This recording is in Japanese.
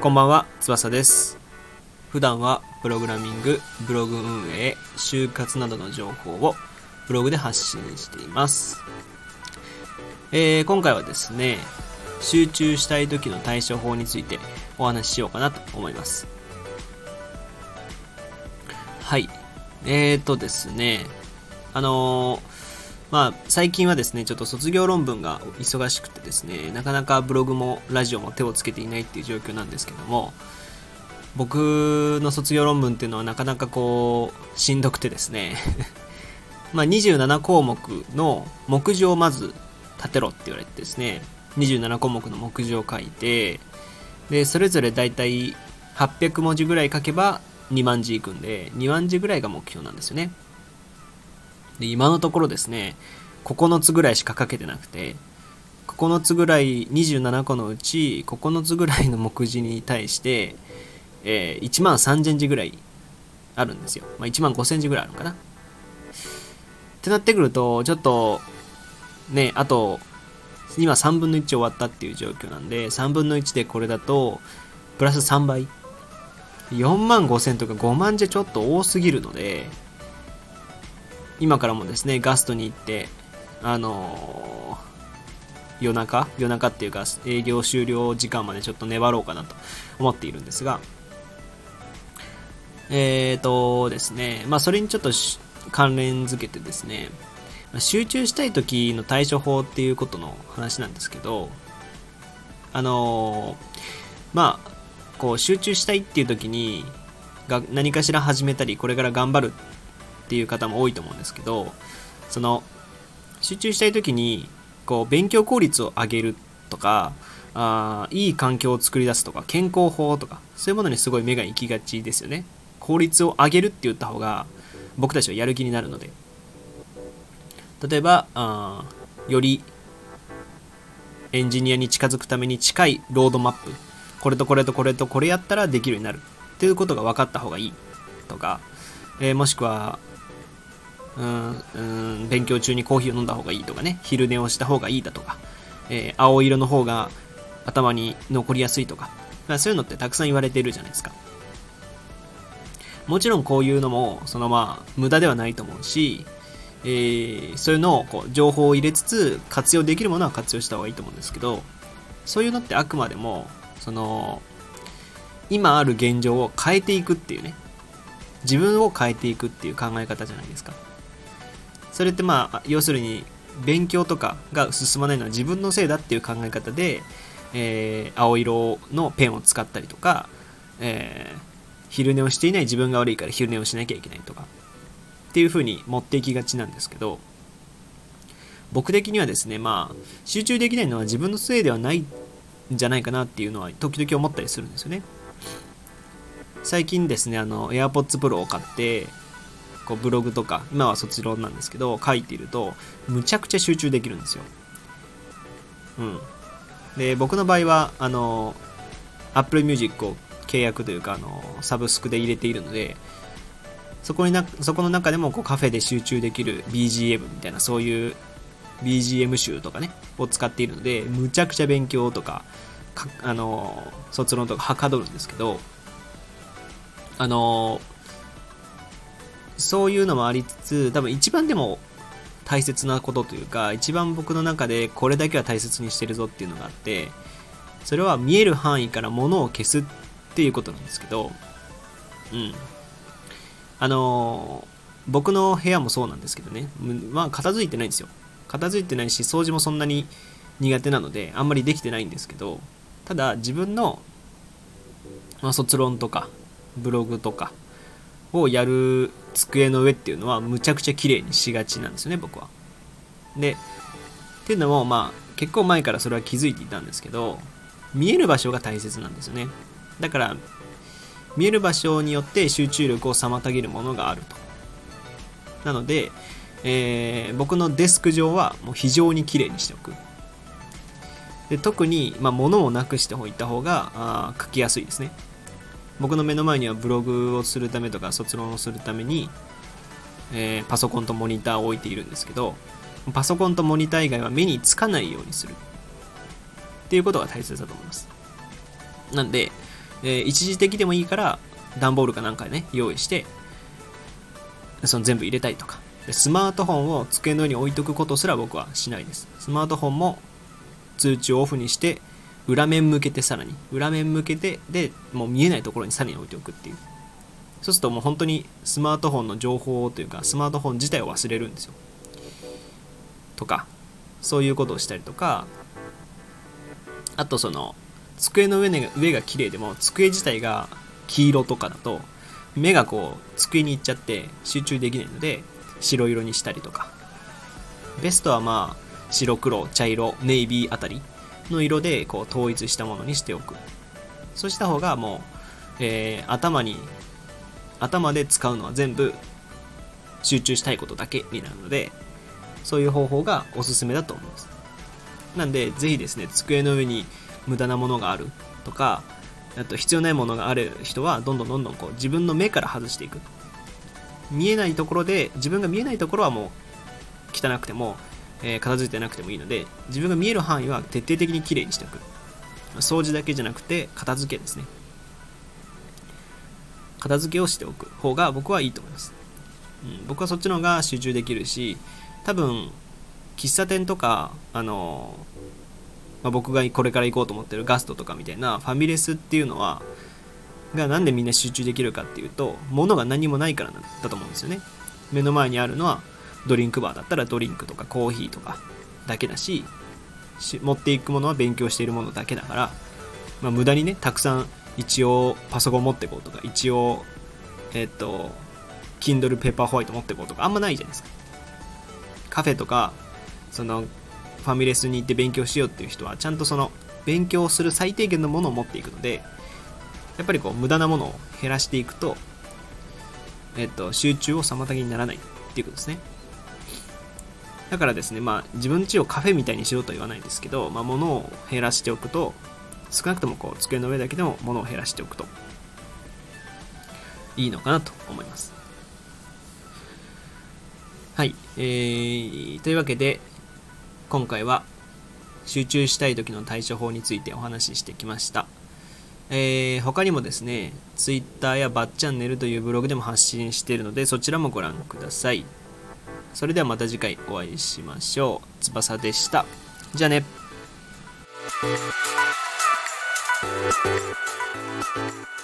こんばんは、翼です。普段はプログラミング、ブログ運営、就活などの情報をブログで発信しています。えー、今回はですね、集中したい時の対処法についてお話ししようかなと思います。はい。えーとですね、あのーまあ、最近はですね、ちょっと卒業論文が忙しくてですね、なかなかブログもラジオも手をつけていないっていう状況なんですけども、僕の卒業論文っていうのはなかなかこう、しんどくてですね、まあ27項目の目次をまず立てろって言われてですね、27項目の目次を書いて、で、それぞれだいたい800文字ぐらい書けば2万字いくんで、2万字ぐらいが目標なんですよね。で、今のところですね、9つぐらいしか書けてなくて、9つぐらい、27個のうち、9つぐらいの目次に対して、えー、1万3000字ぐらいあるんですよ。まあ、1万5000字ぐらいあるのかな。ってなってくると、ちょっと、ね、あと、今3分の1終わったっていう状況なんで、3分の1でこれだと、プラス3倍。4万5000とか5万じゃちょっと多すぎるので、今からもですね、ガストに行って、あのー、夜中？夜中っていうか営業終了時間までちょっと粘ろうかなと思っているんですが、えーとですね、まあそれにちょっと関連づけてですね、集中したい時の対処法っていうことの話なんですけど、あのー、まあ、こう集中したいっていう時にが何かしら始めたりこれから頑張るっていう方も多いと思うんですけどその集中したい時にこう勉強効率を上げるとかあいい環境を作り出すとか健康法とかそういうものにすごい目が行きがちですよね。効率を上げるって言った方が僕たちはやる気になるので。例えばあよりエンジニアに近づくために近いロードマップこれとこれとこれとこれやったらできるようになるっていうことが分かった方がいいとか、えー、もしくはうん、勉強中にコーヒーを飲んだ方がいいとかね、昼寝をした方がいいだとか、えー、青色の方が頭に残りやすいとか、そういうのってたくさん言われてるじゃないですか。もちろんこういうのも、そのまあ、無駄ではないと思うし、えー、そういうのをこう情報を入れつつ活用できるものは活用した方がいいと思うんですけど、そういうのってあくまでも、その、今ある現状を変えていくっていうね、自分を変えていくっていう考え方じゃないですか。それってまあ要するに勉強とかが進まないのは自分のせいだっていう考え方で、えー、青色のペンを使ったりとか、えー、昼寝をしていない自分が悪いから昼寝をしなきゃいけないとかっていう風に持っていきがちなんですけど僕的にはですねまあ集中できないのは自分のせいではないんじゃないかなっていうのは時々思ったりするんですよね。最近ですねあの AirPods Pro を買ってこうブログとか今は卒論なんですけど書いているとむちゃくちゃ集中できるんですよ。うん。で僕の場合はあの Apple Music を契約というかあのサブスクで入れているのでそこになそこの中でもこうカフェで集中できる BGM みたいなそういう BGM 集とかねを使っているのでむちゃくちゃ勉強とかあの卒論とかはかどるんですけどあのそういうのもありつつ、多分一番でも大切なことというか、一番僕の中でこれだけは大切にしてるぞっていうのがあって、それは見える範囲から物を消すっていうことなんですけど、うん。あの、僕の部屋もそうなんですけどね、まあ片付いてないんですよ。片付いてないし、掃除もそんなに苦手なので、あんまりできてないんですけど、ただ自分の、まあ、卒論とか、ブログとかをやる机の上っていうのはむちゃくちゃ綺麗にしがちなんですよね僕は。でっていうのもまあ結構前からそれは気づいていたんですけど見える場所が大切なんですよね。だから見える場所によって集中力を妨げるものがあると。なので、えー、僕のデスク上はもう非常に綺麗にしておく。で特に、まあ、物をなくしておいた方があ書きやすいですね。僕の目の前にはブログをするためとか卒論をするために、えー、パソコンとモニターを置いているんですけどパソコンとモニター以外は目につかないようにする。っていうことが大切だと思います。なんで、えー、一時的でもいいから段ボールかなんかね用意してその全部入れたりとか。スマートフォンを机の上に置いとくことすら僕はしないです。スマートフォンも通知をオフにして裏面向けてさらに。裏面向けてでもう見えないところにさらに置いておくっていう。そうするともう本当にスマートフォンの情報というかスマートフォン自体を忘れるんですよ。とかそういうことをしたりとかあとその机の上が上が綺麗でも机自体が黄色とかだと目がこう机に行っちゃって集中できないので白色にしたりとか。ベストはまあ白黒茶色ネイビーあたり。の色でこう統一したものにしておく。そうした方がもう、えー、頭に頭で使うのは全部集中したいことだけになるのでそういう方法がおすすめだと思います。なんでぜひですね机の上に無駄なものがあるとかあと必要ないものがある人はどんどんどんどんこう自分の目から外していく。見えないところで自分が見えないところはもう汚くても、え、片付いてなくてもいいので自分が見える範囲は徹底的にきれいにしておく。掃除だけじゃなくて片付けですね。片付けをしておく。方が僕はいいと思います、うん、僕はそっちの方が集中できるし多分喫茶店とかあのまあ、僕がこれから行こうと思ってるガストとかみたいなファミレスっていうのはがなんでみんな集中できるかっていうと物が何もないからだと思うんですよね。目の前にあるのはドリンクバーだったらドリンクとかコーヒーとかだけだし持っていくものは勉強しているものだけだから、まあ、無駄にねたくさん一応パソコン持ってこうとか一応えっと Kindle ペーパーホワイト持ってこうとかあんまないじゃないですか。カフェとかそのファミレスに行って勉強しようっていう人はちゃんとその勉強する最低限のものを持っていくのでやっぱりこう無駄なものを減らしていくとえっと集中を妨げにならないっていうことですね。だからですねまあ自分家をカフェみたいにしようとは言わないんですけど、まあ、物を減らしておくと少なくともこう机の上だけでも物を減らしておくといいのかなと思います。はい。えー、というわけで、今回は集中したい時の対処法についてお話ししてきました。えー、他にもですね、Twitter やバッチャンネルというブログでも発信しているので、そちらもご覧ください。それではまた次回お会いしましょう。翼でした。じゃあね。Thank you.